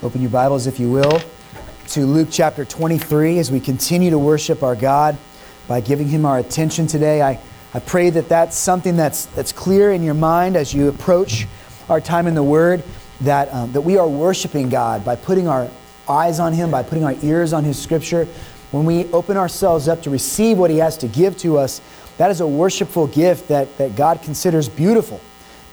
Open your Bibles, if you will, to Luke chapter 23 as we continue to worship our God by giving Him our attention today. I, I pray that that's something that's, that's clear in your mind as you approach our time in the Word, that, um, that we are worshiping God by putting our eyes on Him, by putting our ears on His Scripture. When we open ourselves up to receive what He has to give to us, that is a worshipful gift that, that God considers beautiful.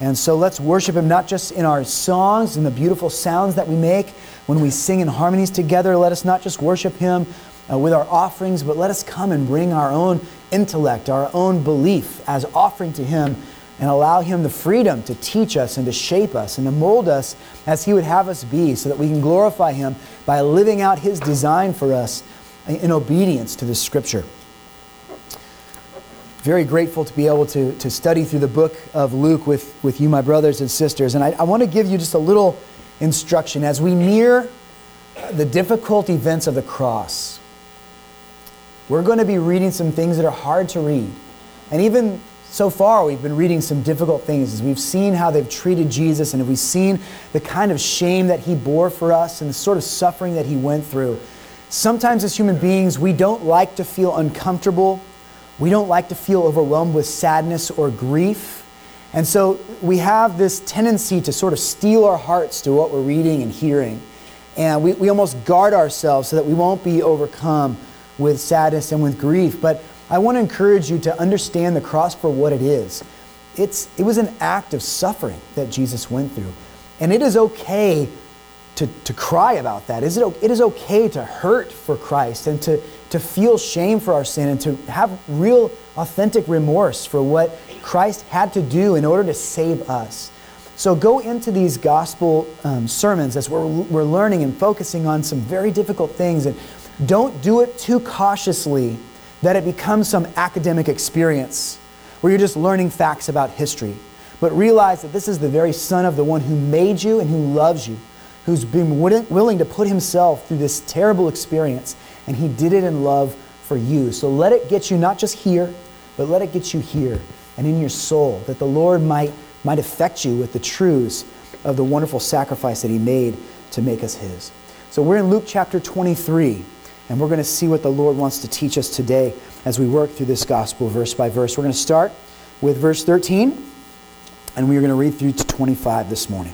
And so let's worship Him not just in our songs and the beautiful sounds that we make when we sing in harmonies together. Let us not just worship Him uh, with our offerings, but let us come and bring our own intellect, our own belief as offering to Him and allow Him the freedom to teach us and to shape us and to mold us as He would have us be so that we can glorify Him by living out His design for us in obedience to the Scripture very grateful to be able to, to study through the book of Luke with, with you, my brothers and sisters. And I, I want to give you just a little instruction as we near the difficult events of the cross. We're going to be reading some things that are hard to read. And even so far, we've been reading some difficult things as we've seen how they've treated Jesus and we've seen the kind of shame that he bore for us and the sort of suffering that he went through. Sometimes, as human beings, we don't like to feel uncomfortable we don't like to feel overwhelmed with sadness or grief. And so we have this tendency to sort of steel our hearts to what we're reading and hearing. And we, we almost guard ourselves so that we won't be overcome with sadness and with grief. But I want to encourage you to understand the cross for what it is. It's, it was an act of suffering that Jesus went through. And it is okay to, to cry about that. Is it, it is okay to hurt for Christ and to, to feel shame for our sin and to have real, authentic remorse for what Christ had to do in order to save us. So go into these gospel um, sermons as we're, we're learning and focusing on some very difficult things. And don't do it too cautiously that it becomes some academic experience where you're just learning facts about history. But realize that this is the very Son of the one who made you and who loves you who's been willing to put himself through this terrible experience, and he did it in love for you. So let it get you not just here, but let it get you here and in your soul, that the Lord might, might affect you with the truths of the wonderful sacrifice that he made to make us his. So we're in Luke chapter 23, and we're going to see what the Lord wants to teach us today as we work through this gospel verse by verse. We're going to start with verse 13, and we're going to read through to 25 this morning.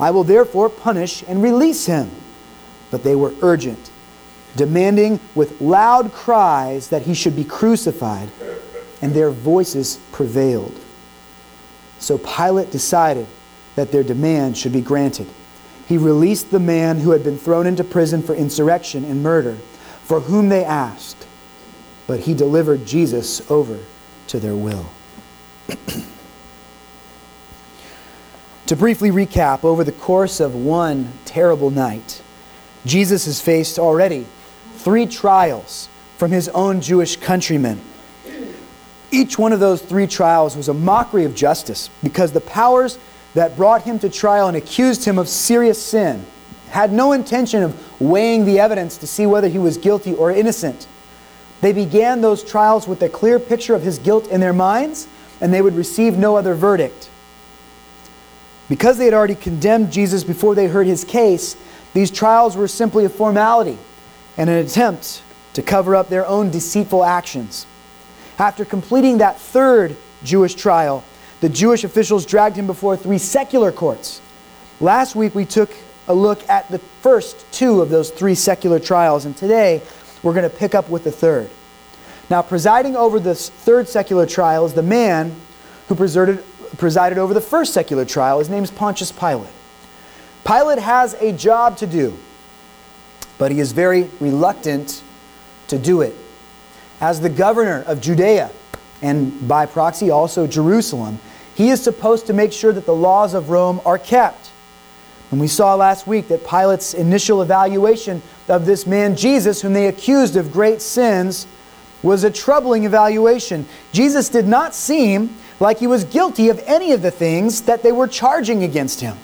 I will therefore punish and release him. But they were urgent, demanding with loud cries that he should be crucified, and their voices prevailed. So Pilate decided that their demand should be granted. He released the man who had been thrown into prison for insurrection and murder, for whom they asked, but he delivered Jesus over to their will. To briefly recap, over the course of one terrible night, Jesus has faced already three trials from his own Jewish countrymen. Each one of those three trials was a mockery of justice because the powers that brought him to trial and accused him of serious sin had no intention of weighing the evidence to see whether he was guilty or innocent. They began those trials with a clear picture of his guilt in their minds, and they would receive no other verdict. Because they had already condemned Jesus before they heard his case, these trials were simply a formality and an attempt to cover up their own deceitful actions. After completing that third Jewish trial, the Jewish officials dragged him before three secular courts. Last week we took a look at the first two of those three secular trials, and today we're going to pick up with the third. Now, presiding over this third secular trial is the man who presided, presided over the first secular trial. His name is Pontius Pilate. Pilate has a job to do, but he is very reluctant to do it. As the governor of Judea, and by proxy also Jerusalem, he is supposed to make sure that the laws of Rome are kept. And we saw last week that Pilate's initial evaluation of this man Jesus, whom they accused of great sins, was a troubling evaluation. Jesus did not seem like he was guilty of any of the things that they were charging against him.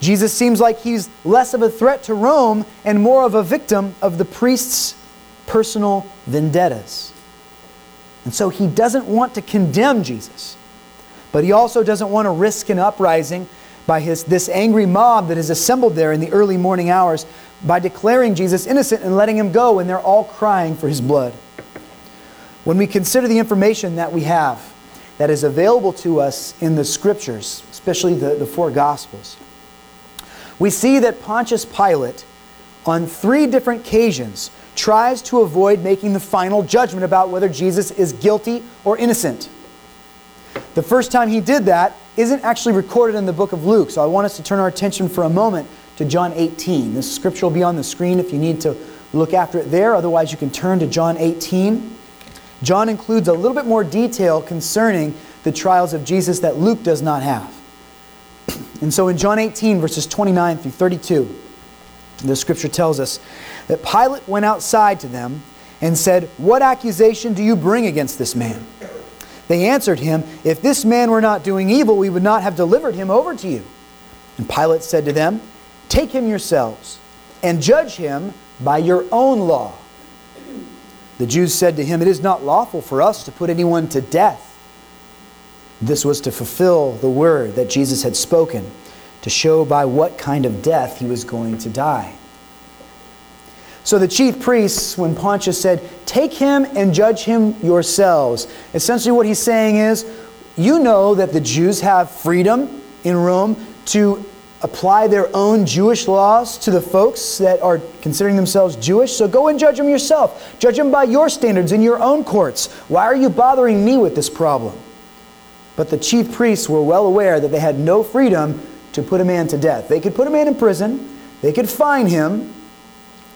Jesus seems like he's less of a threat to Rome and more of a victim of the priests' personal vendettas. And so he doesn't want to condemn Jesus, but he also doesn't want to risk an uprising by his, this angry mob that is assembled there in the early morning hours by declaring Jesus innocent and letting him go and they're all crying for his blood. When we consider the information that we have that is available to us in the scriptures, especially the, the four gospels, we see that Pontius Pilate, on three different occasions, tries to avoid making the final judgment about whether Jesus is guilty or innocent. The first time he did that isn't actually recorded in the book of Luke, so I want us to turn our attention for a moment to John 18. This scripture will be on the screen if you need to look after it there. Otherwise, you can turn to John 18. John includes a little bit more detail concerning the trials of Jesus that Luke does not have. And so in John 18, verses 29 through 32, the scripture tells us that Pilate went outside to them and said, What accusation do you bring against this man? They answered him, If this man were not doing evil, we would not have delivered him over to you. And Pilate said to them, Take him yourselves and judge him by your own law. The Jews said to him, It is not lawful for us to put anyone to death. This was to fulfill the word that Jesus had spoken, to show by what kind of death he was going to die. So the chief priests, when Pontius said, Take him and judge him yourselves, essentially what he's saying is, You know that the Jews have freedom in Rome to apply their own Jewish laws to the folks that are considering themselves Jewish. So go and judge them yourself. Judge them by your standards in your own courts. Why are you bothering me with this problem? But the chief priests were well aware that they had no freedom to put a man to death. They could put a man in prison, they could fine him,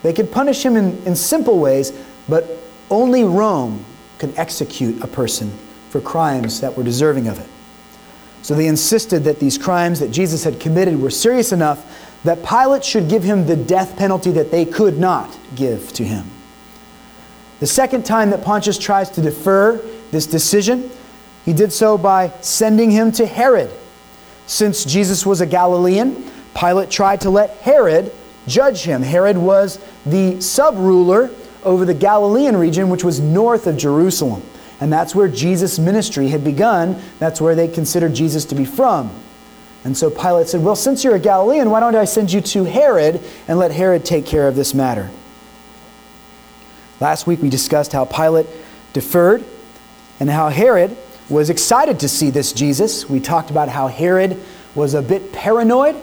they could punish him in, in simple ways, but only Rome could execute a person for crimes that were deserving of it. So they insisted that these crimes that Jesus had committed were serious enough that Pilate should give him the death penalty that they could not give to him. The second time that Pontius tries to defer this decision, he did so by sending him to Herod. Since Jesus was a Galilean, Pilate tried to let Herod judge him. Herod was the sub ruler over the Galilean region, which was north of Jerusalem. And that's where Jesus' ministry had begun. That's where they considered Jesus to be from. And so Pilate said, Well, since you're a Galilean, why don't I send you to Herod and let Herod take care of this matter? Last week we discussed how Pilate deferred and how Herod was excited to see this Jesus. We talked about how Herod was a bit paranoid.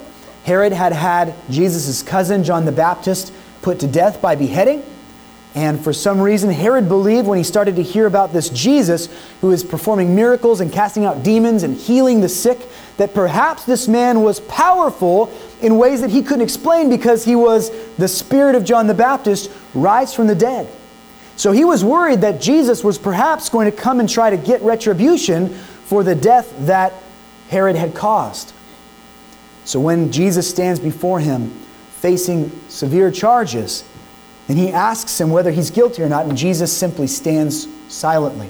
Herod had had Jesus' cousin, John the Baptist, put to death by beheading. And for some reason, Herod believed when he started to hear about this Jesus who is performing miracles and casting out demons and healing the sick, that perhaps this man was powerful in ways that he couldn't explain because he was the spirit of John the Baptist rise from the dead. So he was worried that Jesus was perhaps going to come and try to get retribution for the death that Herod had caused. So when Jesus stands before him facing severe charges, and he asks him whether he's guilty or not, and Jesus simply stands silently.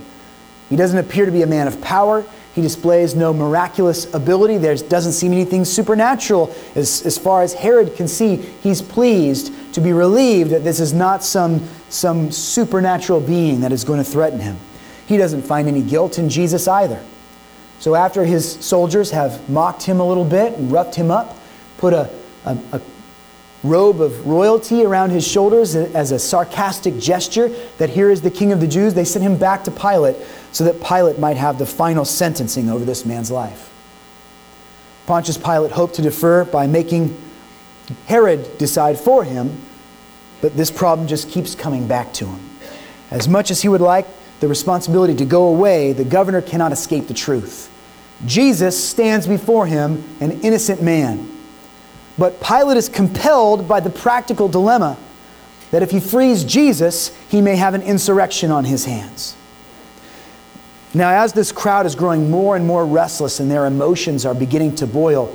He doesn't appear to be a man of power. He displays no miraculous ability. There doesn't seem anything supernatural. As, as far as Herod can see, he's pleased to be relieved that this is not some, some supernatural being that is going to threaten him. He doesn't find any guilt in Jesus either. So after his soldiers have mocked him a little bit and roughed him up, put a, a, a robe of royalty around his shoulders as a sarcastic gesture that here is the king of the Jews, they sent him back to Pilate so that Pilate might have the final sentencing over this man's life. Pontius Pilate hoped to defer by making Herod decide for him, but this problem just keeps coming back to him. As much as he would like the responsibility to go away, the governor cannot escape the truth. Jesus stands before him, an innocent man. But Pilate is compelled by the practical dilemma that if he frees Jesus, he may have an insurrection on his hands. Now, as this crowd is growing more and more restless and their emotions are beginning to boil,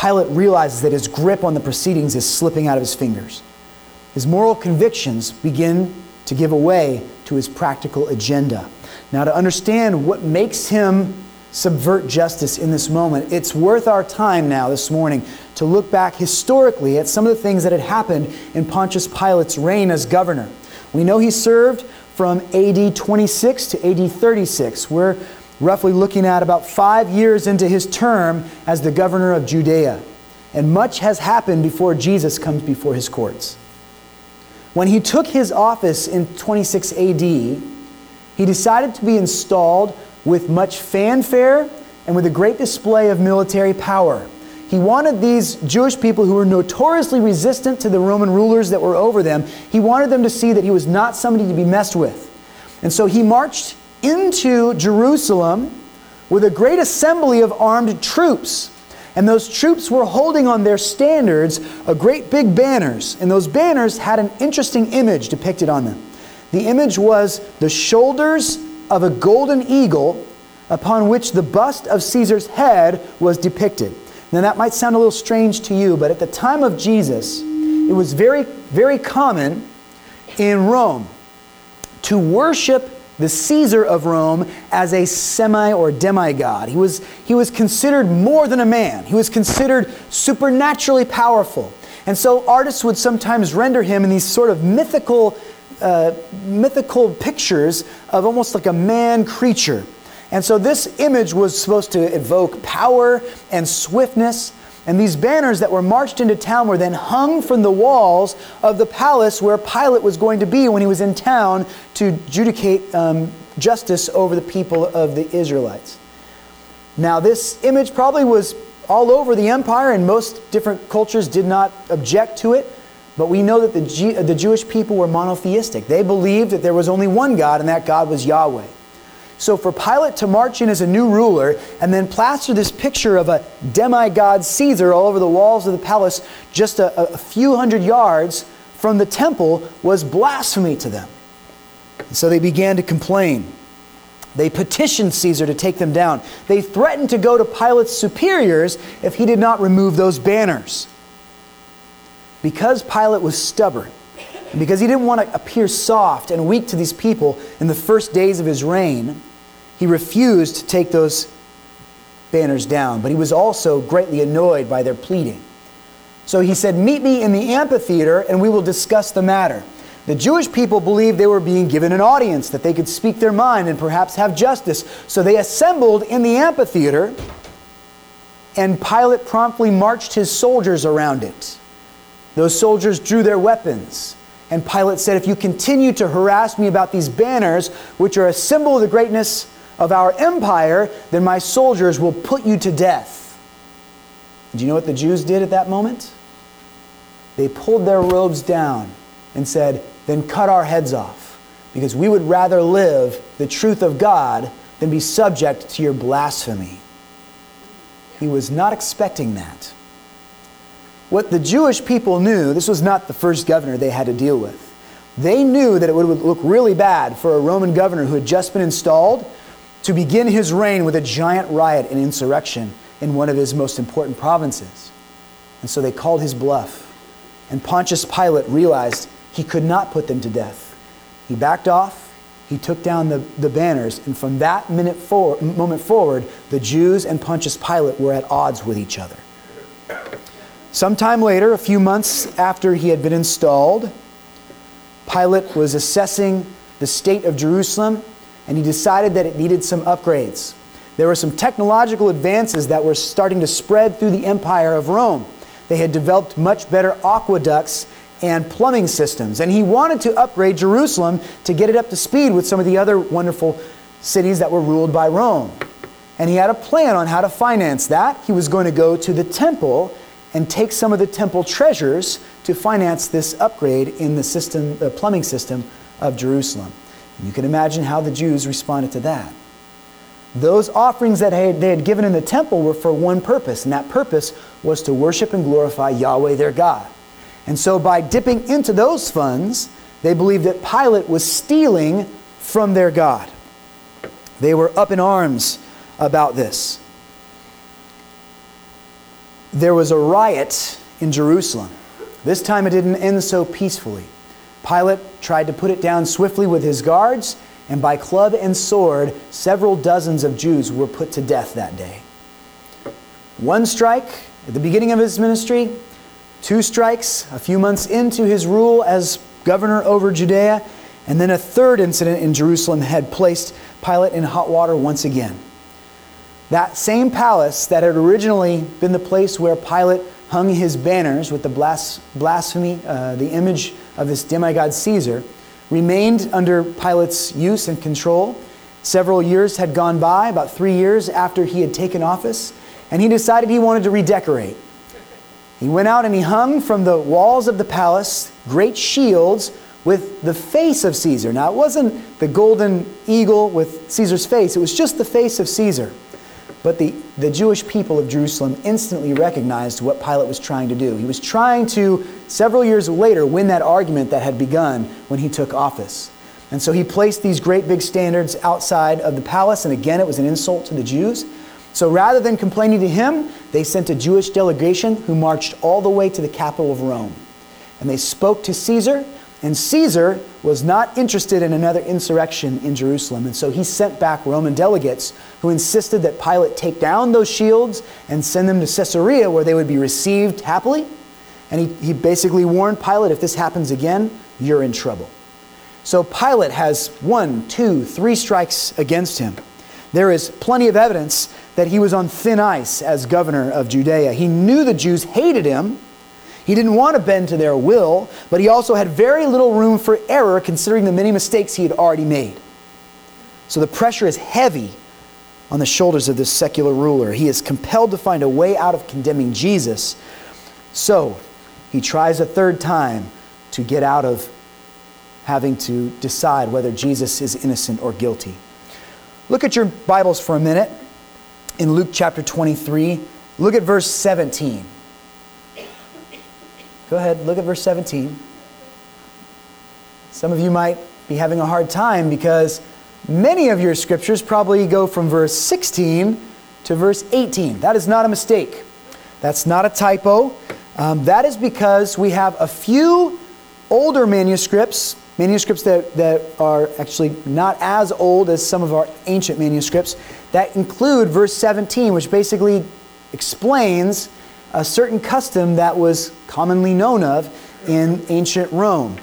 Pilate realizes that his grip on the proceedings is slipping out of his fingers. His moral convictions begin to give way to his practical agenda. Now, to understand what makes him subvert justice in this moment, it's worth our time now this morning to look back historically at some of the things that had happened in Pontius Pilate's reign as governor. We know he served from AD 26 to AD 36. We're roughly looking at about five years into his term as the governor of Judea. And much has happened before Jesus comes before his courts. When he took his office in 26 AD, he decided to be installed with much fanfare and with a great display of military power. He wanted these Jewish people who were notoriously resistant to the Roman rulers that were over them, he wanted them to see that he was not somebody to be messed with. And so he marched into Jerusalem with a great assembly of armed troops. And those troops were holding on their standards a great big banners. And those banners had an interesting image depicted on them. The image was the shoulders of a golden eagle upon which the bust of Caesar's head was depicted. Now, that might sound a little strange to you, but at the time of Jesus, it was very, very common in Rome to worship the Caesar of Rome as a semi or demigod. He was, he was considered more than a man, he was considered supernaturally powerful. And so artists would sometimes render him in these sort of mythical, uh, mythical pictures of almost like a man creature. And so this image was supposed to evoke power and swiftness. And these banners that were marched into town were then hung from the walls of the palace where Pilate was going to be when he was in town to adjudicate um, justice over the people of the Israelites. Now, this image probably was all over the empire, and most different cultures did not object to it. But we know that the, G- the Jewish people were monotheistic. They believed that there was only one God, and that God was Yahweh. So for Pilate to march in as a new ruler and then plaster this picture of a demigod Caesar all over the walls of the palace just a, a few hundred yards from the temple was blasphemy to them. And so they began to complain. They petitioned Caesar to take them down. They threatened to go to Pilate's superiors if he did not remove those banners. Because Pilate was stubborn, because he didn't want to appear soft and weak to these people in the first days of his reign, he refused to take those banners down, but he was also greatly annoyed by their pleading. So he said, Meet me in the amphitheater and we will discuss the matter. The Jewish people believed they were being given an audience, that they could speak their mind and perhaps have justice. So they assembled in the amphitheater, and Pilate promptly marched his soldiers around it. Those soldiers drew their weapons. And Pilate said, If you continue to harass me about these banners, which are a symbol of the greatness of our empire, then my soldiers will put you to death. Do you know what the Jews did at that moment? They pulled their robes down and said, Then cut our heads off, because we would rather live the truth of God than be subject to your blasphemy. He was not expecting that. What the Jewish people knew, this was not the first governor they had to deal with. They knew that it would look really bad for a Roman governor who had just been installed to begin his reign with a giant riot and insurrection in one of his most important provinces. And so they called his bluff. And Pontius Pilate realized he could not put them to death. He backed off, he took down the, the banners, and from that minute for, moment forward, the Jews and Pontius Pilate were at odds with each other. Sometime later, a few months after he had been installed, Pilate was assessing the state of Jerusalem and he decided that it needed some upgrades. There were some technological advances that were starting to spread through the empire of Rome. They had developed much better aqueducts and plumbing systems, and he wanted to upgrade Jerusalem to get it up to speed with some of the other wonderful cities that were ruled by Rome. And he had a plan on how to finance that. He was going to go to the temple and take some of the temple treasures to finance this upgrade in the system, the plumbing system of Jerusalem. You can imagine how the Jews responded to that. Those offerings that they had given in the temple were for one purpose, and that purpose was to worship and glorify Yahweh their God. And so by dipping into those funds, they believed that Pilate was stealing from their God. They were up in arms about this. There was a riot in Jerusalem. This time it didn't end so peacefully. Pilate tried to put it down swiftly with his guards, and by club and sword, several dozens of Jews were put to death that day. One strike at the beginning of his ministry, two strikes a few months into his rule as governor over Judea, and then a third incident in Jerusalem had placed Pilate in hot water once again. That same palace that had originally been the place where Pilate hung his banners with the blasphemy, uh, the image of this demigod Caesar, remained under Pilate's use and control. Several years had gone by, about three years after he had taken office, and he decided he wanted to redecorate. He went out and he hung from the walls of the palace great shields with the face of Caesar. Now, it wasn't the golden eagle with Caesar's face, it was just the face of Caesar. But the, the Jewish people of Jerusalem instantly recognized what Pilate was trying to do. He was trying to, several years later, win that argument that had begun when he took office. And so he placed these great big standards outside of the palace, and again, it was an insult to the Jews. So rather than complaining to him, they sent a Jewish delegation who marched all the way to the capital of Rome. And they spoke to Caesar, and Caesar was not interested in another insurrection in Jerusalem. And so he sent back Roman delegates who insisted that Pilate take down those shields and send them to Caesarea where they would be received happily. And he, he basically warned Pilate if this happens again, you're in trouble. So Pilate has one, two, three strikes against him. There is plenty of evidence that he was on thin ice as governor of Judea. He knew the Jews hated him. He didn't want to bend to their will, but he also had very little room for error considering the many mistakes he had already made. So the pressure is heavy on the shoulders of this secular ruler. He is compelled to find a way out of condemning Jesus. So he tries a third time to get out of having to decide whether Jesus is innocent or guilty. Look at your Bibles for a minute in Luke chapter 23. Look at verse 17. Go ahead, look at verse 17. Some of you might be having a hard time because many of your scriptures probably go from verse 16 to verse 18. That is not a mistake. That's not a typo. Um, that is because we have a few older manuscripts manuscripts that, that are actually not as old as some of our ancient manuscripts that include verse 17, which basically explains a certain custom that was commonly known of in ancient Rome.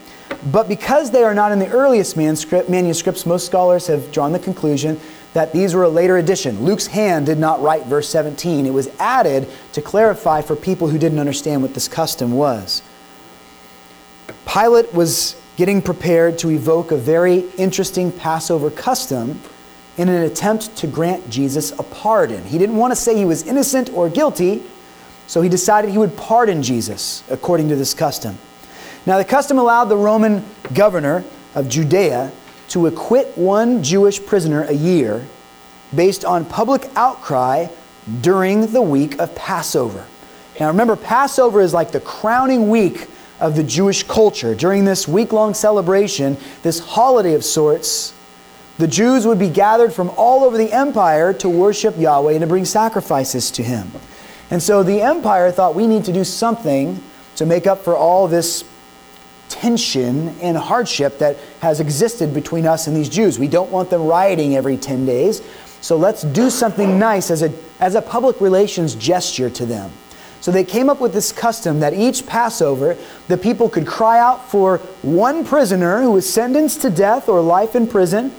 But because they are not in the earliest manuscript, manuscripts, most scholars have drawn the conclusion that these were a later addition. Luke's hand did not write verse 17. It was added to clarify for people who didn't understand what this custom was. Pilate was getting prepared to evoke a very interesting Passover custom in an attempt to grant Jesus a pardon. He didn't want to say he was innocent or guilty, so he decided he would pardon Jesus according to this custom. Now, the custom allowed the Roman governor of Judea to acquit one Jewish prisoner a year based on public outcry during the week of Passover. Now, remember, Passover is like the crowning week of the Jewish culture. During this week long celebration, this holiday of sorts, the Jews would be gathered from all over the empire to worship Yahweh and to bring sacrifices to Him. And so the empire thought we need to do something to make up for all this tension and hardship that has existed between us and these Jews. We don't want them rioting every 10 days, so let's do something nice as a, as a public relations gesture to them. So they came up with this custom that each Passover, the people could cry out for one prisoner who was sentenced to death or life in prison,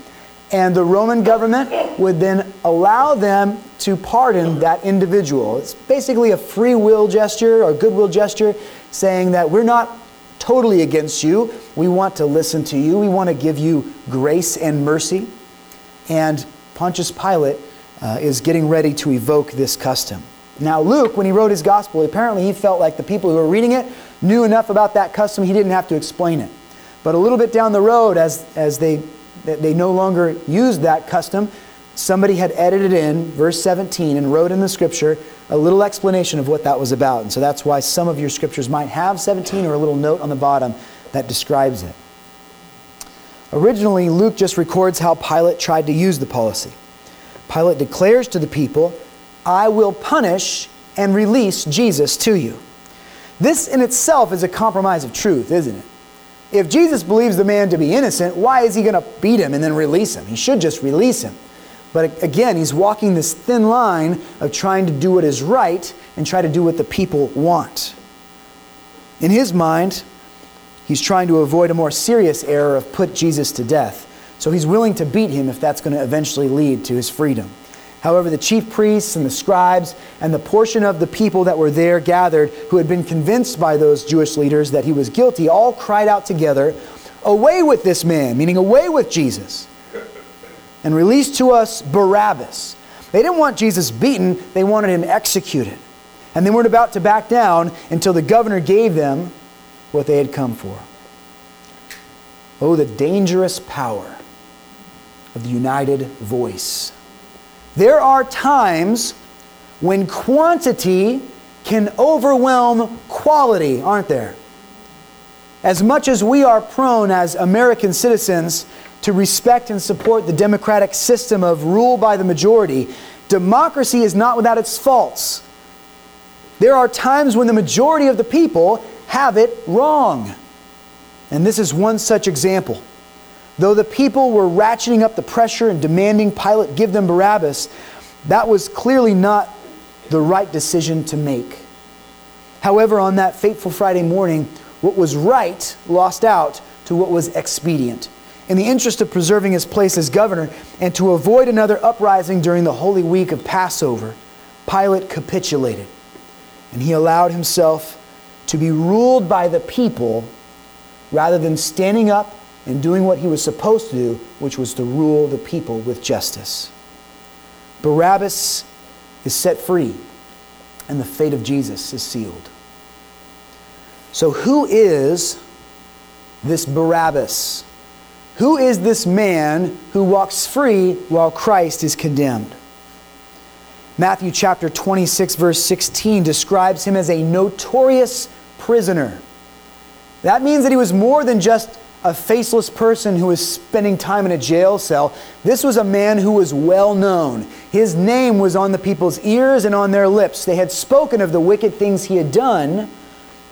and the Roman government would then allow them to pardon that individual. It's basically a free will gesture or goodwill gesture saying that we're not totally against you. We want to listen to you. We want to give you grace and mercy. And Pontius Pilate uh, is getting ready to evoke this custom. Now, Luke, when he wrote his gospel, apparently he felt like the people who were reading it knew enough about that custom, he didn't have to explain it. But a little bit down the road, as, as they, they no longer used that custom, somebody had edited in verse 17 and wrote in the scripture a little explanation of what that was about. And so that's why some of your scriptures might have 17 or a little note on the bottom that describes it. Originally, Luke just records how Pilate tried to use the policy. Pilate declares to the people, I will punish and release Jesus to you. This in itself is a compromise of truth, isn't it? If Jesus believes the man to be innocent, why is he going to beat him and then release him? He should just release him. But again, he's walking this thin line of trying to do what is right and try to do what the people want. In his mind, he's trying to avoid a more serious error of put Jesus to death. So he's willing to beat him if that's going to eventually lead to his freedom. However, the chief priests and the scribes and the portion of the people that were there gathered who had been convinced by those Jewish leaders that he was guilty all cried out together, Away with this man, meaning away with Jesus, and release to us Barabbas. They didn't want Jesus beaten, they wanted him executed. And they weren't about to back down until the governor gave them what they had come for. Oh, the dangerous power of the united voice. There are times when quantity can overwhelm quality, aren't there? As much as we are prone as American citizens to respect and support the democratic system of rule by the majority, democracy is not without its faults. There are times when the majority of the people have it wrong. And this is one such example. Though the people were ratcheting up the pressure and demanding Pilate give them Barabbas, that was clearly not the right decision to make. However, on that fateful Friday morning, what was right lost out to what was expedient. In the interest of preserving his place as governor and to avoid another uprising during the holy week of Passover, Pilate capitulated and he allowed himself to be ruled by the people rather than standing up and doing what he was supposed to do, which was to rule the people with justice. Barabbas is set free, and the fate of Jesus is sealed. So, who is this Barabbas? Who is this man who walks free while Christ is condemned? Matthew chapter 26, verse 16 describes him as a notorious prisoner. That means that he was more than just a faceless person who was spending time in a jail cell. This was a man who was well known. His name was on the people's ears and on their lips. They had spoken of the wicked things he had done.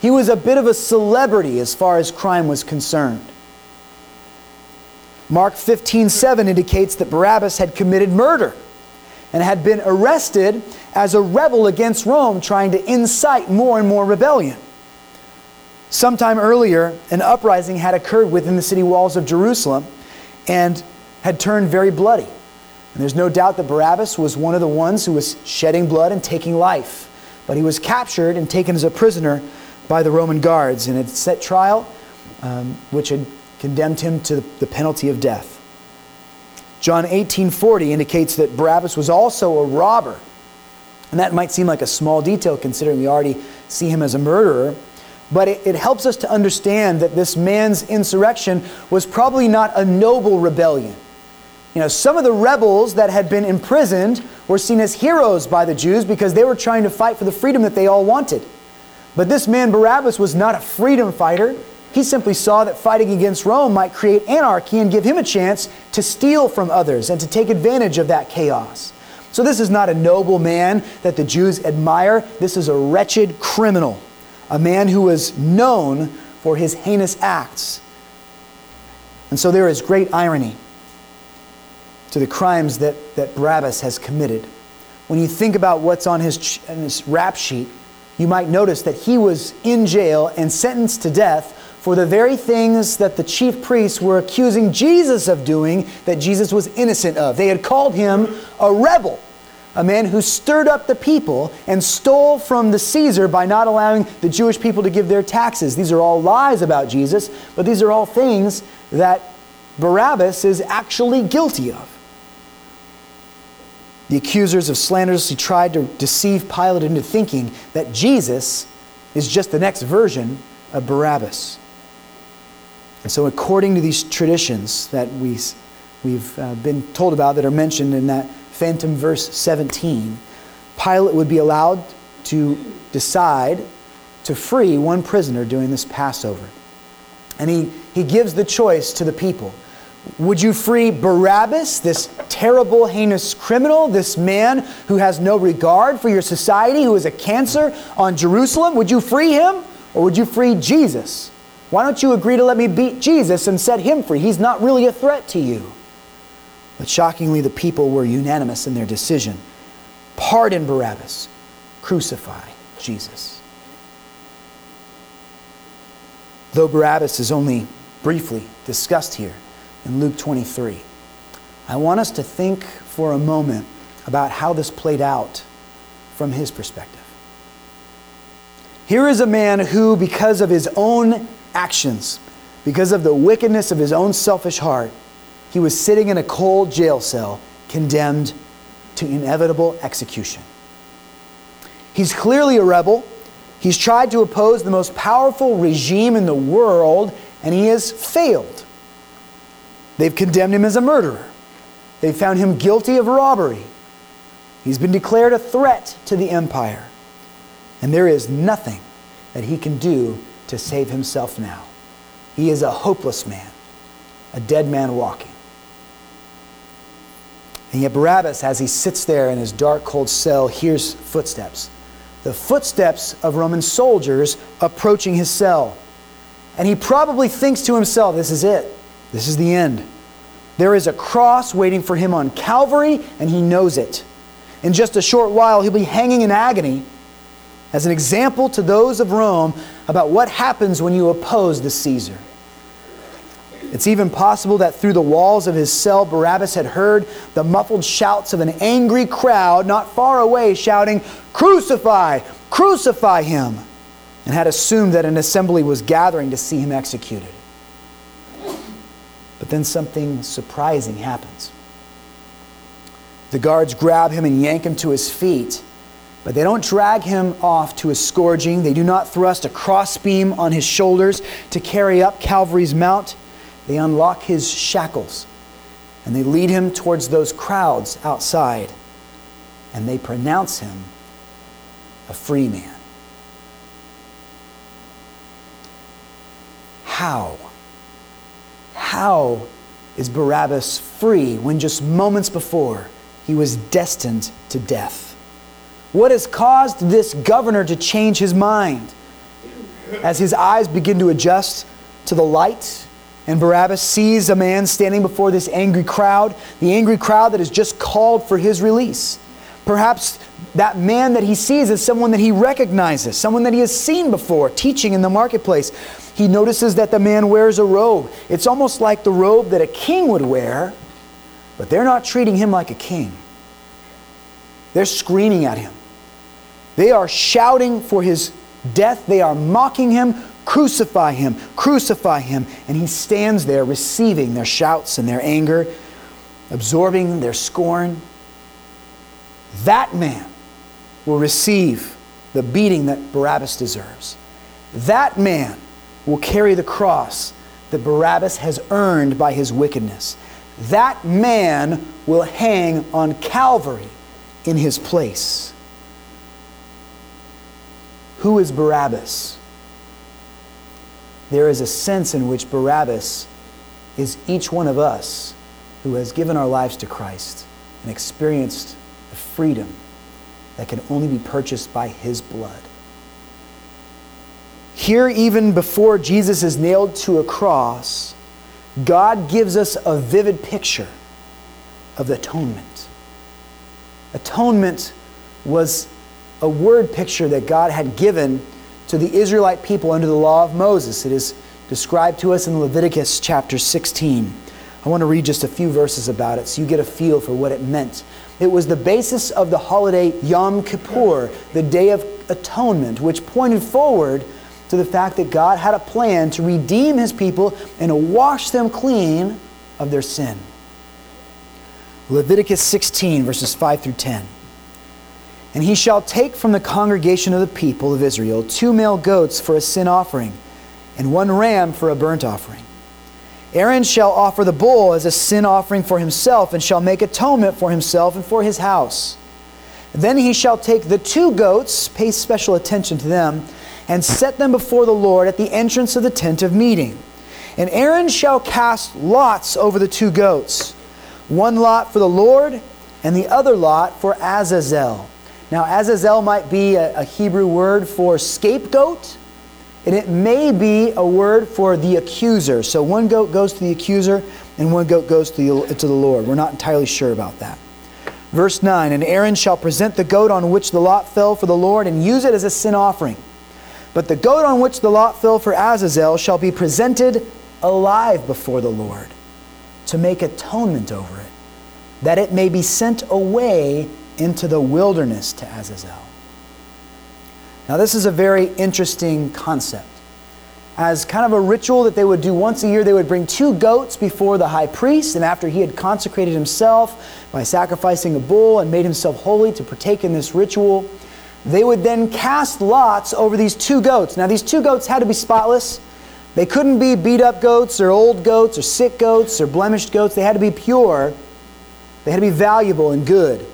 He was a bit of a celebrity as far as crime was concerned. Mark 15 7 indicates that Barabbas had committed murder and had been arrested as a rebel against Rome, trying to incite more and more rebellion. Sometime earlier, an uprising had occurred within the city walls of Jerusalem and had turned very bloody. And there's no doubt that Barabbas was one of the ones who was shedding blood and taking life. But he was captured and taken as a prisoner by the Roman guards and had set trial, um, which had condemned him to the penalty of death. John 18:40 indicates that Barabbas was also a robber. And that might seem like a small detail considering we already see him as a murderer. But it, it, helps us to understand that this man's insurrection was probably not a noble rebellion. You know, some of the rebels that had been imprisoned were seen as heroes by the Jews because they were trying to fight for the freedom that they all wanted. But this man, Barabbas, was not a freedom fighter. He simply saw that fighting against Rome might create anarchy and give him a chance to steal from others and to take advantage of that chaos. So, this is not a noble man that the Jews admire. This is a wretched criminal a man who was known for his heinous acts. And so there is great irony to the crimes that, that Barabbas has committed. When you think about what's on his, his rap sheet, you might notice that he was in jail and sentenced to death for the very things that the chief priests were accusing Jesus of doing that Jesus was innocent of. They had called him a rebel a man who stirred up the people and stole from the Caesar by not allowing the Jewish people to give their taxes. These are all lies about Jesus, but these are all things that Barabbas is actually guilty of. The accusers have slanderously tried to deceive Pilate into thinking that Jesus is just the next version of Barabbas. And so, according to these traditions that we, we've uh, been told about that are mentioned in that phantom verse 17, Pilate would be allowed to decide to free one prisoner during this Passover. And he, he gives the choice to the people would you free Barabbas, this terrible, heinous criminal, this man who has no regard for your society, who is a cancer on Jerusalem? Would you free him? Or would you free Jesus? Why don't you agree to let me beat Jesus and set him free? He's not really a threat to you. But shockingly, the people were unanimous in their decision. Pardon Barabbas, crucify Jesus. Though Barabbas is only briefly discussed here, in Luke 23. I want us to think for a moment about how this played out from his perspective. Here is a man who, because of his own actions, because of the wickedness of his own selfish heart, he was sitting in a cold jail cell, condemned to inevitable execution. He's clearly a rebel. He's tried to oppose the most powerful regime in the world, and he has failed. They've condemned him as a murderer. They've found him guilty of robbery. He's been declared a threat to the empire. And there is nothing that he can do to save himself now. He is a hopeless man, a dead man walking. And yet, Barabbas, as he sits there in his dark, cold cell, hears footsteps. The footsteps of Roman soldiers approaching his cell. And he probably thinks to himself, this is it. This is the end. There is a cross waiting for him on Calvary, and he knows it. In just a short while, he'll be hanging in agony as an example to those of Rome about what happens when you oppose the Caesar. It's even possible that through the walls of his cell, Barabbas had heard the muffled shouts of an angry crowd not far away shouting, Crucify! Crucify him! and had assumed that an assembly was gathering to see him executed. But then something surprising happens. The guards grab him and yank him to his feet, but they don't drag him off to a scourging. They do not thrust a crossbeam on his shoulders to carry up Calvary's Mount. They unlock his shackles and they lead him towards those crowds outside and they pronounce him a free man. How? How is Barabbas free when just moments before he was destined to death? What has caused this governor to change his mind? As his eyes begin to adjust to the light, and Barabbas sees a man standing before this angry crowd, the angry crowd that has just called for his release. Perhaps that man that he sees is someone that he recognizes, someone that he has seen before teaching in the marketplace he notices that the man wears a robe. It's almost like the robe that a king would wear, but they're not treating him like a king. They're screaming at him. They are shouting for his death. They are mocking him. Crucify him, crucify him. And he stands there receiving their shouts and their anger, absorbing their scorn. That man will receive the beating that Barabbas deserves. That man will carry the cross that Barabbas has earned by his wickedness. That man will hang on Calvary in his place. Who is Barabbas? There is a sense in which Barabbas is each one of us who has given our lives to Christ and experienced the freedom that can only be purchased by his blood. Here, even before Jesus is nailed to a cross, God gives us a vivid picture of the atonement. Atonement was a word picture that God had given to the Israelite people under the law of Moses. It is described to us in Leviticus chapter 16. I want to read just a few verses about it so you get a feel for what it meant. It was the basis of the holiday Yom Kippur, the Day of Atonement, which pointed forward to the fact that God had a plan to redeem his people and to wash them clean of their sin. Leviticus 16, verses 5 through 10. And he shall take from the congregation of the people of Israel two male goats for a sin offering, and one ram for a burnt offering. Aaron shall offer the bull as a sin offering for himself, and shall make atonement for himself and for his house. Then he shall take the two goats, pay special attention to them, and set them before the Lord at the entrance of the tent of meeting. And Aaron shall cast lots over the two goats, one lot for the Lord, and the other lot for Azazel. Now, Azazel might be a, a Hebrew word for scapegoat, and it may be a word for the accuser. So one goat goes to the accuser, and one goat goes to the, to the Lord. We're not entirely sure about that. Verse 9 And Aaron shall present the goat on which the lot fell for the Lord and use it as a sin offering. But the goat on which the lot fell for Azazel shall be presented alive before the Lord to make atonement over it, that it may be sent away into the wilderness to Azazel. Now, this is a very interesting concept. As kind of a ritual that they would do once a year, they would bring two goats before the high priest, and after he had consecrated himself by sacrificing a bull and made himself holy to partake in this ritual, they would then cast lots over these two goats. Now, these two goats had to be spotless. They couldn't be beat up goats or old goats or sick goats or blemished goats. They had to be pure. They had to be valuable and good.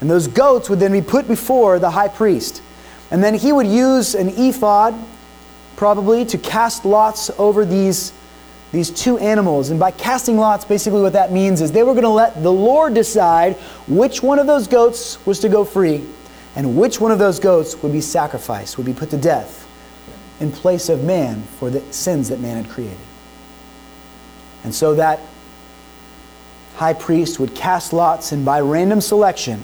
And those goats would then be put before the high priest. And then he would use an ephod, probably, to cast lots over these, these two animals. And by casting lots, basically what that means is they were going to let the Lord decide which one of those goats was to go free and which one of those goats would be sacrificed, would be put to death in place of man for the sins that man had created. And so that high priest would cast lots, and by random selection,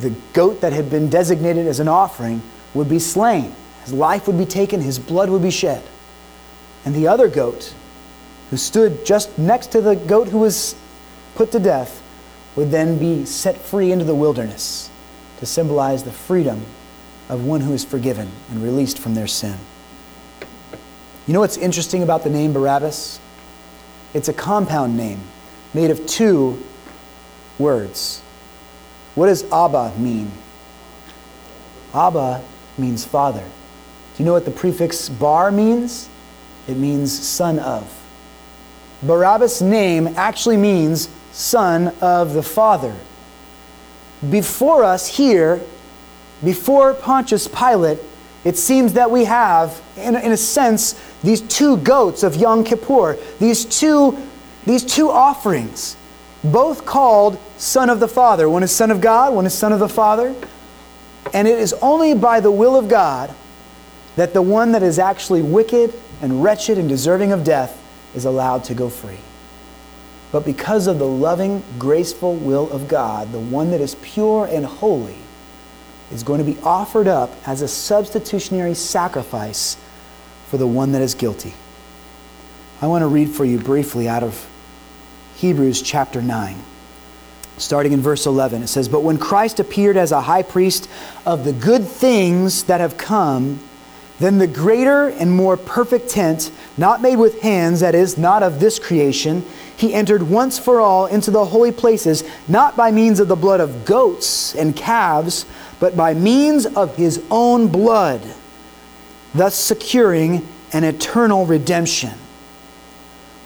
the goat that had been designated as an offering would be slain. His life would be taken, his blood would be shed. And the other goat, who stood just next to the goat who was put to death, would then be set free into the wilderness to symbolize the freedom of one who is forgiven and released from their sin. You know what's interesting about the name Barabbas? It's a compound name made of two words. What does Abba mean? Abba means father. Do you know what the prefix bar means? It means son of. Barabbas' name actually means son of the father. Before us here, before Pontius Pilate, it seems that we have, in in a sense, these two goats of Yom Kippur, these two, these two offerings, both called Son of the Father. One is Son of God, one is Son of the Father. And it is only by the will of God that the one that is actually wicked and wretched and deserving of death is allowed to go free. But because of the loving, graceful will of God, the one that is pure and holy is going to be offered up as a substitutionary sacrifice for the one that is guilty. I want to read for you briefly out of Hebrews chapter 9. Starting in verse 11, it says, But when Christ appeared as a high priest of the good things that have come, then the greater and more perfect tent, not made with hands, that is, not of this creation, he entered once for all into the holy places, not by means of the blood of goats and calves, but by means of his own blood, thus securing an eternal redemption.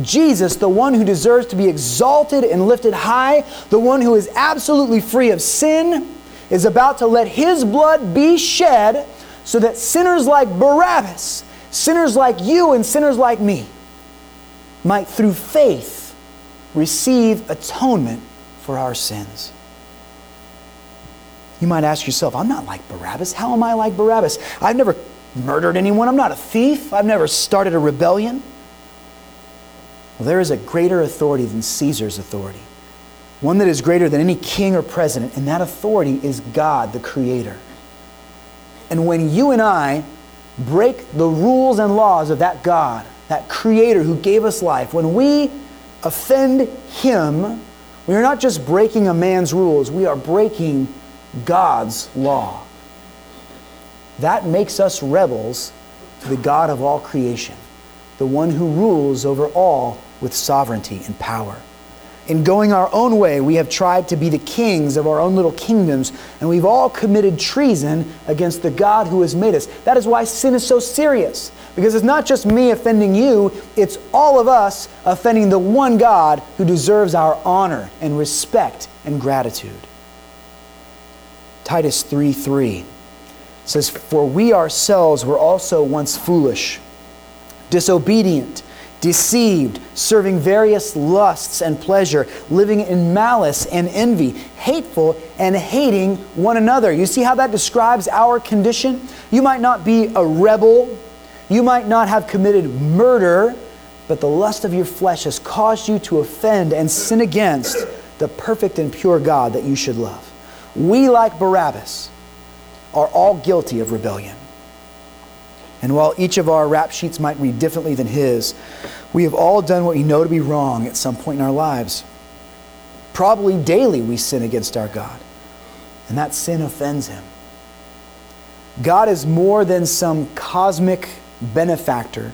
Jesus, the one who deserves to be exalted and lifted high, the one who is absolutely free of sin, is about to let his blood be shed so that sinners like Barabbas, sinners like you and sinners like me, might through faith receive atonement for our sins. You might ask yourself, I'm not like Barabbas. How am I like Barabbas? I've never murdered anyone. I'm not a thief. I've never started a rebellion. Well, there is a greater authority than Caesar's authority, one that is greater than any king or president, and that authority is God, the Creator. And when you and I break the rules and laws of that God, that Creator who gave us life, when we offend Him, we are not just breaking a man's rules, we are breaking God's law. That makes us rebels to the God of all creation, the one who rules over all with sovereignty and power. In going our own way, we have tried to be the kings of our own little kingdoms, and we've all committed treason against the God who has made us. That is why sin is so serious, because it's not just me offending you, it's all of us offending the one God who deserves our honor and respect and gratitude. Titus 3 3 says, For we ourselves were also once foolish, disobedient deceived, serving various lusts and pleasure, living in malice and envy, hateful and hating one another. You see how that describes our condition? You might not be a rebel, you might not have committed murder, but the lust of your flesh has caused you to offend and sin against the perfect and pure God that you should love. We, like Barabbas, are all guilty of rebellion. And while each of our rap sheets might read differently than his, we have all done what we know to be wrong at some point in our lives. Probably daily we sin against our God, and that sin offends him. God is more than some cosmic benefactor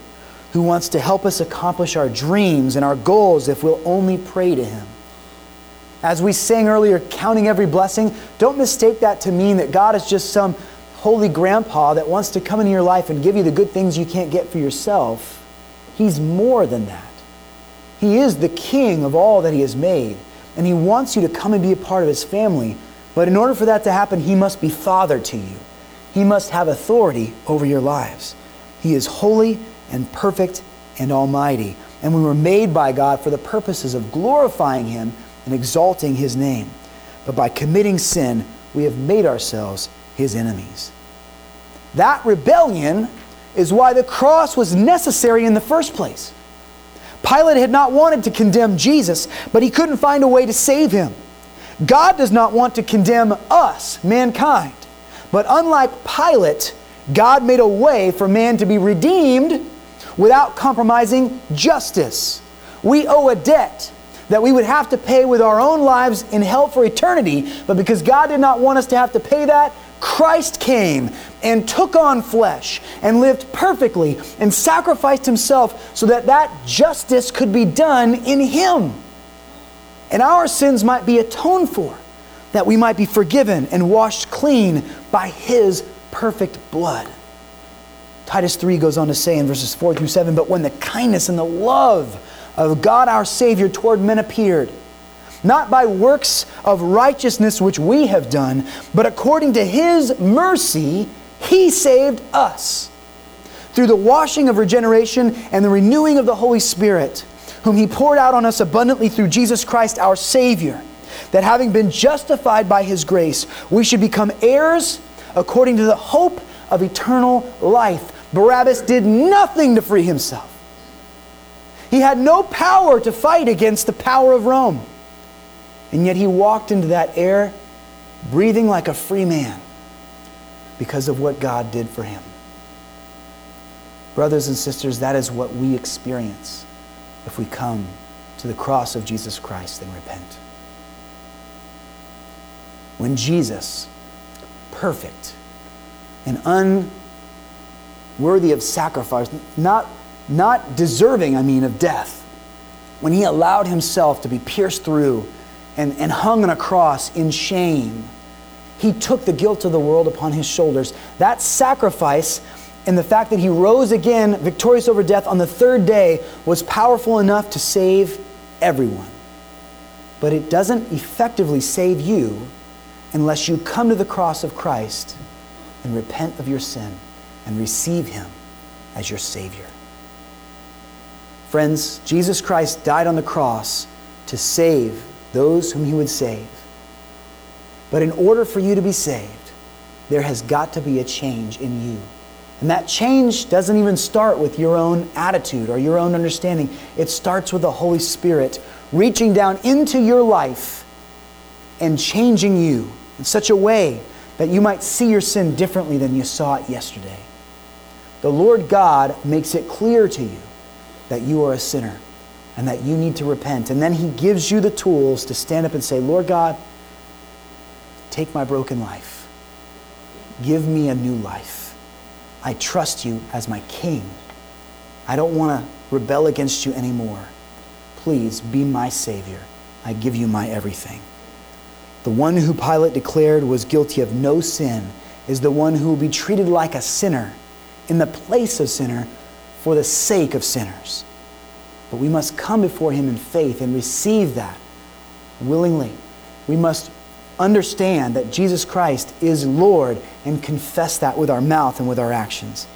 who wants to help us accomplish our dreams and our goals if we'll only pray to him. As we sang earlier, counting every blessing, don't mistake that to mean that God is just some holy grandpa that wants to come into your life and give you the good things you can't get for yourself. He's more than that. He is the king of all that he has made, and he wants you to come and be a part of his family. But in order for that to happen, he must be father to you. He must have authority over your lives. He is holy and perfect and almighty. And we were made by God for the purposes of glorifying him and exalting his name. But by committing sin, we have made ourselves his enemies. That rebellion is why the cross was necessary in the first place. Pilate had not wanted to condemn Jesus, but he couldn't find a way to save him. God does not want to condemn us, mankind. But unlike Pilate, God made a way for man to be redeemed without compromising justice. We owe a debt that we would have to pay with our own lives in hell for eternity, but because God did not want us to have to pay that, Christ came and took on flesh and lived perfectly and sacrificed himself so that that justice could be done in him. And our sins might be atoned for, that we might be forgiven and washed clean by his perfect blood. Titus 3 goes on to say in verses 4 through 7 But when the kindness and the love of God our Savior toward men appeared, not by works of righteousness which we have done, but according to his mercy, he saved us through the washing of regeneration and the renewing of the Holy Spirit, whom he poured out on us abundantly through Jesus Christ our Savior, that having been justified by his grace, we should become heirs according to the hope of eternal life. Barabbas did nothing to free himself. He had no power to fight against the power of Rome. And yet he walked into that air breathing like a free man because of what God did for him. Brothers and sisters, that is what we experience if we come to the cross of Jesus Christ and repent. When Jesus, perfect and unworthy of sacrifice, not, not deserving, I mean, of death, when he allowed himself to be pierced through and, and hung on a cross in shame. He took the guilt of the world upon his shoulders. That sacrifice and the fact that he rose again, victorious over death on the third day, was powerful enough to save everyone. But it doesn't effectively save you unless you come to the cross of Christ and repent of your sin and receive him as your Savior. Friends, Jesus Christ died on the cross to save those whom he would save. But in order for you to be saved, there has got to be a change in you. And that change doesn't even start with your own attitude or your own understanding. It starts with the Holy Spirit reaching down into your life and changing you in such a way that you might see your sin differently than you saw it yesterday. The Lord God makes it clear to you that you are a sinner and that you need to repent. And then He gives you the tools to stand up and say, Lord God, take my broken life. Give me a new life. I trust you as my king. I don't want to rebel against you anymore. Please be my Savior. I give you my everything. The one who Pilate declared was guilty of no sin is the one who will be treated like a sinner in the place of sinner for the sake of sinners. But we must come before him in faith and receive that willingly. We must understand that Jesus Christ is Lord and confess that with our mouth and with our actions.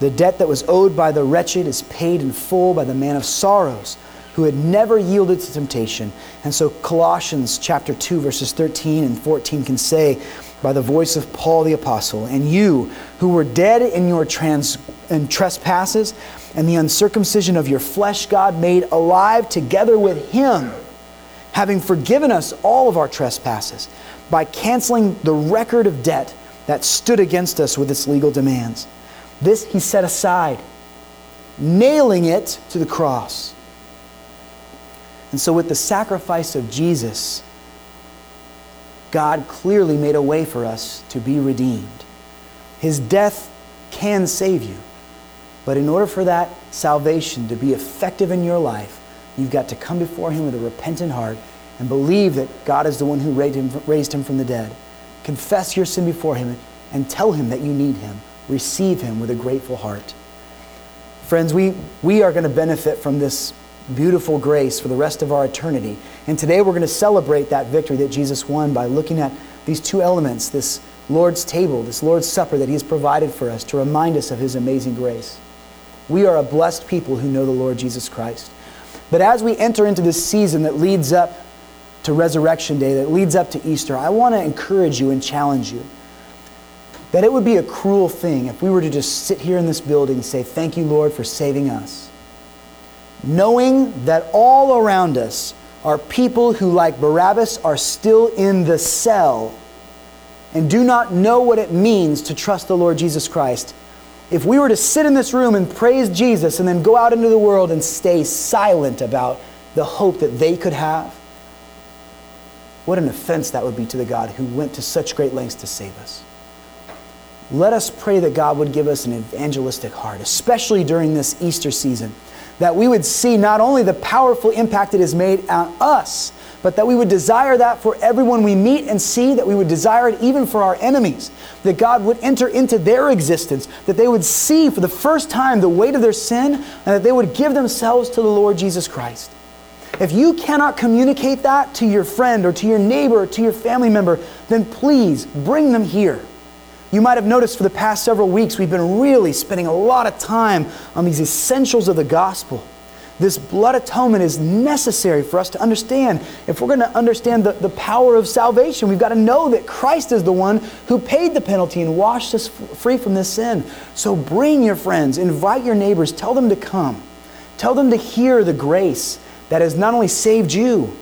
The debt that was owed by the wretched is paid in full by the man of sorrows who had never yielded to temptation. And so Colossians chapter 2 verses 13 and 14 can say by the voice of Paul the apostle, and you who were dead in your trans and trespasses and the uncircumcision of your flesh God made alive together with him, having forgiven us all of our trespasses by canceling the record of debt that stood against us with its legal demands. This he set aside, nailing it to the cross. And so, with the sacrifice of Jesus, God clearly made a way for us to be redeemed. His death can save you. But in order for that salvation to be effective in your life, you've got to come before Him with a repentant heart and believe that God is the one who raised Him from the dead. Confess your sin before Him and tell Him that you need Him. Receive Him with a grateful heart. Friends, we, we are going to benefit from this beautiful grace for the rest of our eternity. And today we're going to celebrate that victory that Jesus won by looking at these two elements this Lord's table, this Lord's supper that He has provided for us to remind us of His amazing grace. We are a blessed people who know the Lord Jesus Christ. But as we enter into this season that leads up to Resurrection Day, that leads up to Easter, I want to encourage you and challenge you that it would be a cruel thing if we were to just sit here in this building and say, Thank you, Lord, for saving us knowing that all around us are people who, like Barabbas, are still in the cell and do not know what it means to trust the Lord Jesus Christ. If we were to sit in this room and praise Jesus and then go out into the world and stay silent about the hope that they could have, what an offense that would be to the God who went to such great lengths to save us. Let us pray that God would give us an evangelistic heart, especially during this Easter season that we would see not only the powerful impact it has made on us, but that we would desire that for everyone we meet and see, that we would desire it even for our enemies, that God would enter into their existence, that they would see for the first time the weight of their sin, and that they would give themselves to the Lord Jesus Christ. If you cannot communicate that to your friend or to your neighbor or to your family member, then please bring them here. You might have noticed for the past several weeks, we've been really spending a lot of time on these essentials of the gospel. This blood atonement is necessary for us to understand. If we're going to understand the, the power of salvation, we've got to know that Christ is the one who paid the penalty and washed us free from this sin. So bring your friends, invite your neighbors, tell them to come. Tell them to hear the grace that has not only saved you,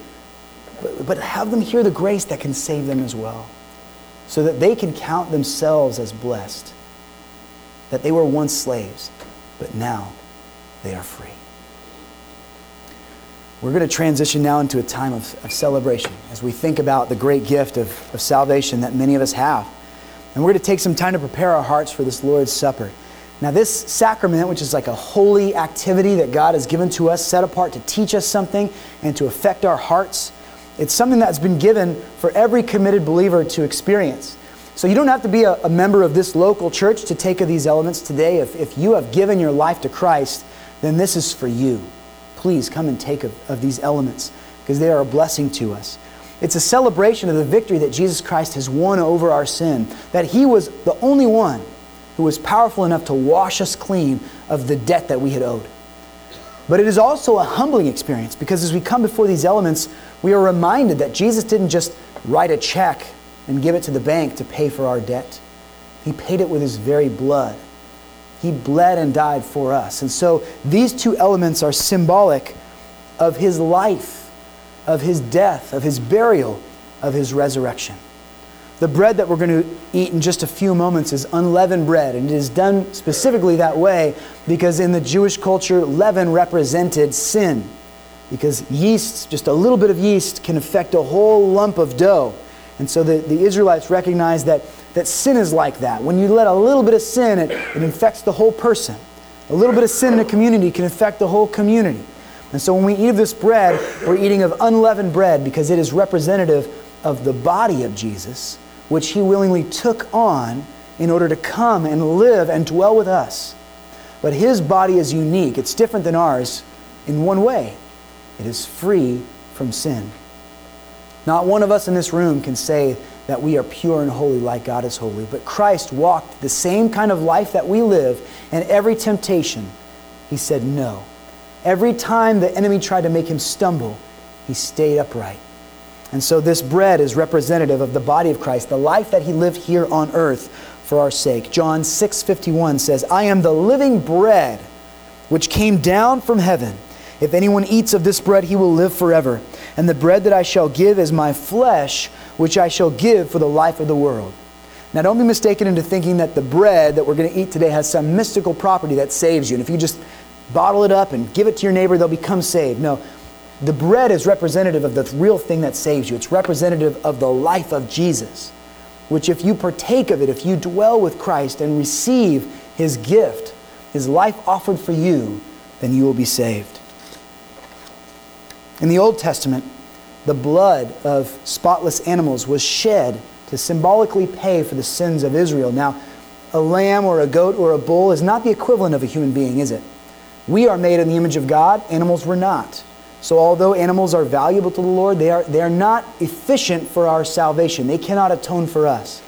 but, but have them hear the grace that can save them as well so that they can count themselves as blessed. That they were once slaves, but now they are free. We're going to transition now into a time of, of celebration as we think about the great gift of, of salvation that many of us have. And we're going to take some time to prepare our hearts for this Lord's Supper. Now, this sacrament, which is like a holy activity that God has given to us, set apart to teach us something and to affect our hearts, it's something that's been given for every committed believer to experience. So you don't have to be a, a, member of this local church to take of these elements today. If, if you have given your life to Christ, then this is for you. Please come and take of, of these elements because they are a blessing to us. It's a celebration of the victory that Jesus Christ has won over our sin, that He was the only one who was powerful enough to wash us clean of the debt that we had owed. But it is also a humbling experience because as we come before these elements, we are reminded that Jesus didn't just write a check and give it to the bank to pay for our debt. He paid it with his very blood. He bled and died for us. And so these two elements are symbolic of his life, of his death, of his burial, of his resurrection. The bread that we're going to eat in just a few moments is unleavened bread, and it is done specifically that way because in the Jewish culture, leaven represented sin. Because yeast, just a little bit of yeast, can affect a whole lump of dough. And so the, the Israelites recognized that, that sin is like that. When you let a little bit of sin, it, it infects the whole person. A little bit of sin in a community can affect the whole community. And so when we eat of this bread, we're eating of unleavened bread because it is representative of the body of Jesus, which he willingly took on in order to come and live and dwell with us. But his body is unique, it's different than ours in one way it is free from sin. Not one of us in this room can say that we are pure and holy like God is holy, but Christ walked the same kind of life that we live, and every temptation, he said no. Every time the enemy tried to make him stumble, he stayed upright. And so this bread is representative of the body of Christ, the life that he lived here on earth for our sake. John 6:51 says, "I am the living bread which came down from heaven. If anyone eats of this bread, he will live forever. And the bread that I shall give is my flesh, which I shall give for the life of the world." Now, don't be mistaken into thinking that the bread that we're going to eat today has some mystical property that saves you. And if you just bottle it up and give it to your neighbor, they'll become saved. No, the bread is representative of the real thing that saves you. It's representative of the life of Jesus, which, if you partake of it, if you dwell with Christ and receive his gift, his life offered for you, then you will be saved. In the Old Testament, the blood of spotless animals was shed to symbolically pay for the sins of Israel. Now, a lamb or a goat or a bull is not the equivalent of a human being, is it? We are made in the image of God, animals were not. So, although animals are valuable to the Lord, they are, they are not efficient for our salvation. They cannot atone for us.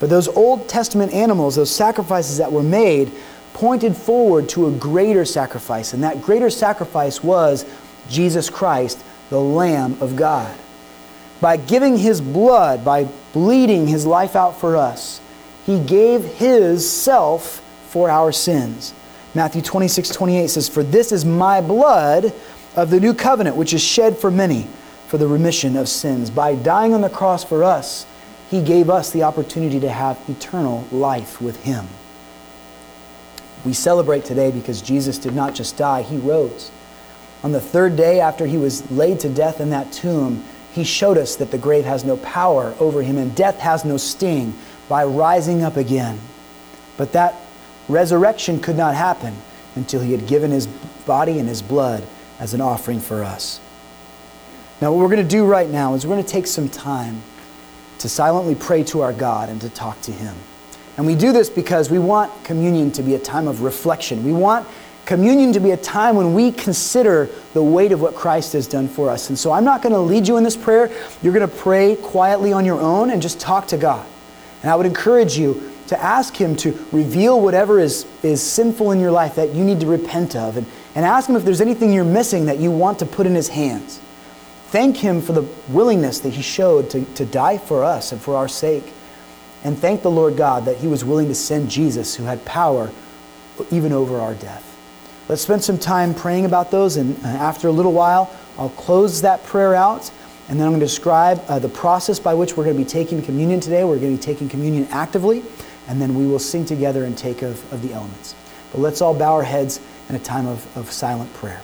But those Old Testament animals, those sacrifices that were made, pointed forward to a greater sacrifice. And that greater sacrifice was Jesus Christ, the Lamb of God. By giving his blood, by bleeding his life out for us, he gave his self for our sins. Matthew 26, 28 says, For this is my blood of the new covenant, which is shed for many for the remission of sins. By dying on the cross for us, he gave us the opportunity to have eternal life with him. We celebrate today because Jesus did not just die, he rose. On the third day after he was laid to death in that tomb, he showed us that the grave has no power over him and death has no sting by rising up again. But that resurrection could not happen until he had given his body and his blood as an offering for us. Now, what we're going to do right now is we're going to take some time to silently pray to our God and to talk to him. And we do this because we want communion to be a time of reflection. We want communion to be a time when we consider the weight of what Christ has done for us. And so I'm not going to lead you in this prayer. You're going to pray quietly on your own and just talk to God. And I would encourage you to ask Him to reveal whatever is, is sinful in your life that you need to repent of, and, and ask Him if there's anything you're missing that you want to put in His hands. Thank Him for the willingness that He showed to, to die for us and for our sake. And thank the Lord God that He was willing to send Jesus, who had power even over our death. Let's spend some time praying about those, and uh, after a little while, I'll close that prayer out. And then I'm going to describe uh, the process by which we're going to be taking communion today. We're going to be taking communion actively and then we will sing together and take of, of the elements. But let's all bow our heads in a time of, of silent prayer.